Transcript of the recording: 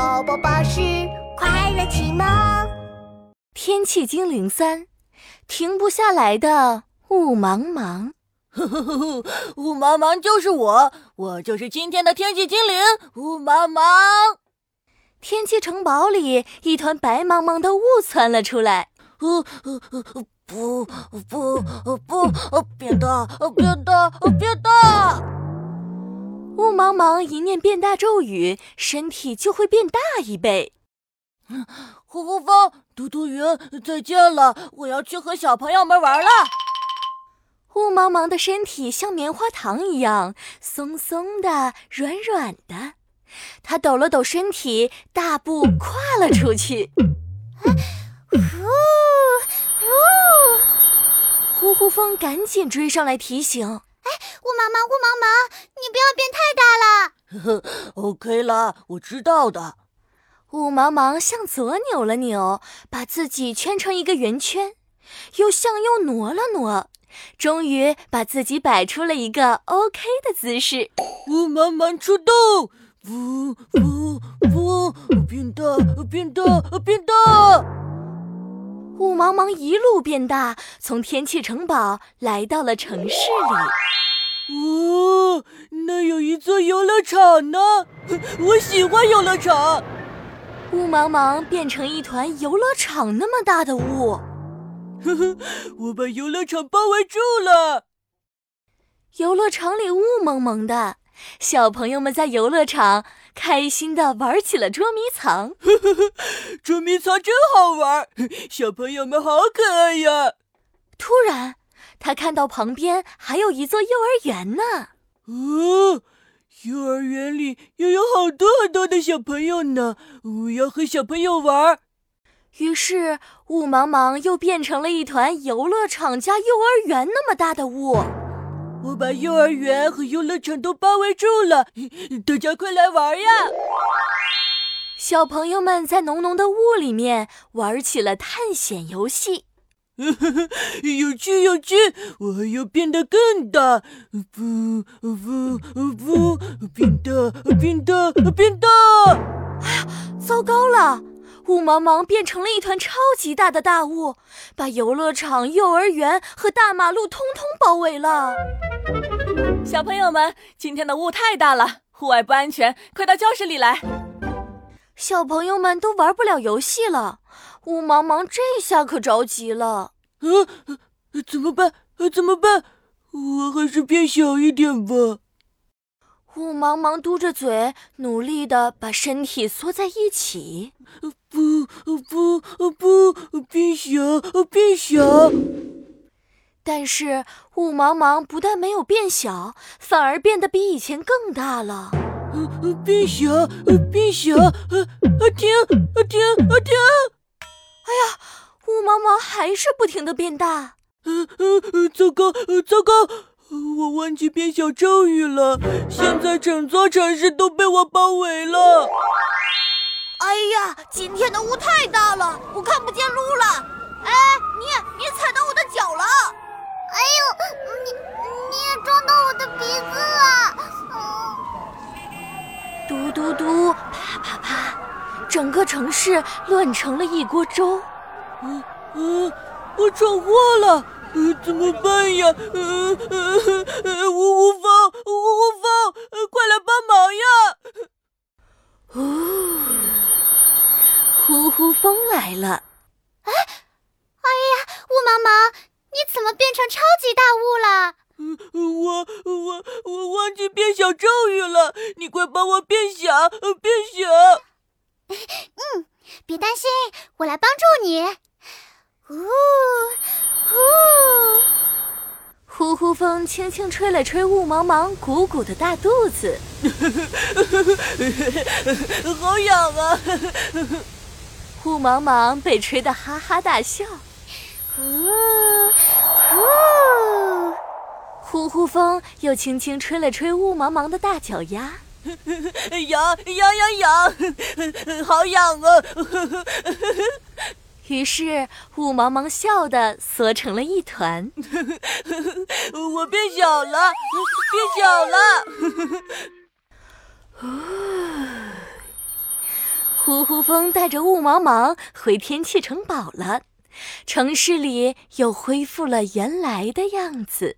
宝宝巴士快乐启蒙。天气精灵三，停不下来的雾茫茫。雾茫茫就是我，我就是今天的天气精灵雾茫茫。天气城堡里，一团白茫茫的雾窜了出来。呃呃呃，不不不，变大，变大，变大！雾茫茫一念变大咒语，身体就会变大一倍。呼呼风，嘟嘟云，再见了！我要去和小朋友们玩了。雾茫茫的身体像棉花糖一样松松的、软软的。他抖了抖身体，大步跨了出去。呼呼风赶紧追上来提醒：“哎，雾茫茫，雾茫茫，你不要变太大了。”呵呵，OK 啦，我知道的。雾茫茫向左扭了扭，把自己圈成一个圆圈，又向右挪了挪。终于把自己摆出了一个 OK 的姿势。雾茫茫出动，呜呜呜，变大，变大，变大！雾茫茫一路变大，从天气城堡来到了城市里。哦，那有一座游乐场呢，我喜欢游乐场。雾茫茫变成一团游乐场那么大的雾。呵呵，我把游乐场包围住了。游乐场里雾蒙蒙的，小朋友们在游乐场开心的玩起了捉迷藏。呵呵呵，捉迷藏真好玩，小朋友们好可爱呀！突然，他看到旁边还有一座幼儿园呢。哦，幼儿园里又有好多好多的小朋友呢，我要和小朋友玩。于是，雾茫茫又变成了一团游乐场加幼儿园那么大的雾。我把幼儿园和游乐场都包围住了，大家快来玩呀！小朋友们在浓浓的雾里面玩起了探险游戏，有趣有趣！我还要变得更大，不不不，变大变大变大！哎呀，糟糕了！雾茫茫变成了一团超级大的大雾，把游乐场、幼儿园和大马路通通包围了。小朋友们，今天的雾太大了，户外不安全，快到教室里来。小朋友们都玩不了游戏了，雾茫茫这下可着急了。呃，怎么办？怎么办？我还是变小一点吧。雾茫茫嘟着嘴，努力的把身体缩在一起。不不不，变小变小！但是雾茫茫不但没有变小，反而变得比以前更大了。变小变小，啊停啊停啊停！哎呀，雾茫茫还是不停的变大。糟糕糟糕！我忘记变小咒语了，现在整座城市都被我包围了。哎呀，今天的雾太大了，我看不见路了。哎，你你踩到我的脚了。哎呦，你你也撞到我的鼻子了。嘟嘟嘟，啪啪啪，整个城市乱成了一锅粥。嗯嗯，我闯祸了，怎么办呀？嗯嗯嗯，呜呜风，呜呜风，快来帮忙呀！呜。呼呼风来了！哎，哎呀，雾茫茫，你怎么变成超级大雾了？我我我忘记变小咒语了，你快帮我变小，变小！嗯，别担心，我来帮助你。呜呼，呼呼风轻轻吹了吹雾茫茫鼓鼓的大肚子，好痒啊！雾茫茫被吹得哈哈大笑，呼呼，呼呼风又轻轻吹了吹雾茫茫的大脚丫，痒痒痒痒，好痒啊！于是雾茫茫笑得缩成了一团，我变小了，变小了。呼呼风带着雾茫茫回天气城堡了，城市里又恢复了原来的样子。